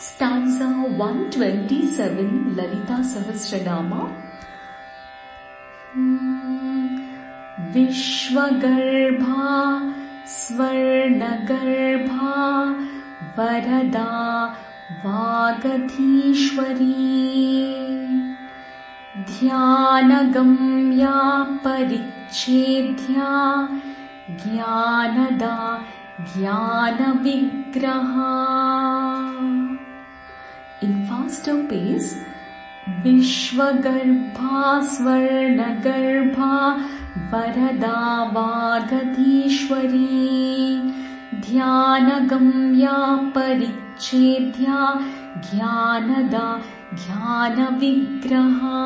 Stanza 127 Lalita Sahasranama. विश्वगर्भा स्वर्णगर्भा Varada वागधीश्वरी ध्यानगम्या परिच्छेद्या Dnyanada ज्ञानविग्रहा Pace, विश्वगर्भा स्वर्णगर्भा Varada वागधीश्वरी ध्यानगम्या परिच्छेद्या Dnyanada ज्ञानविग्रहा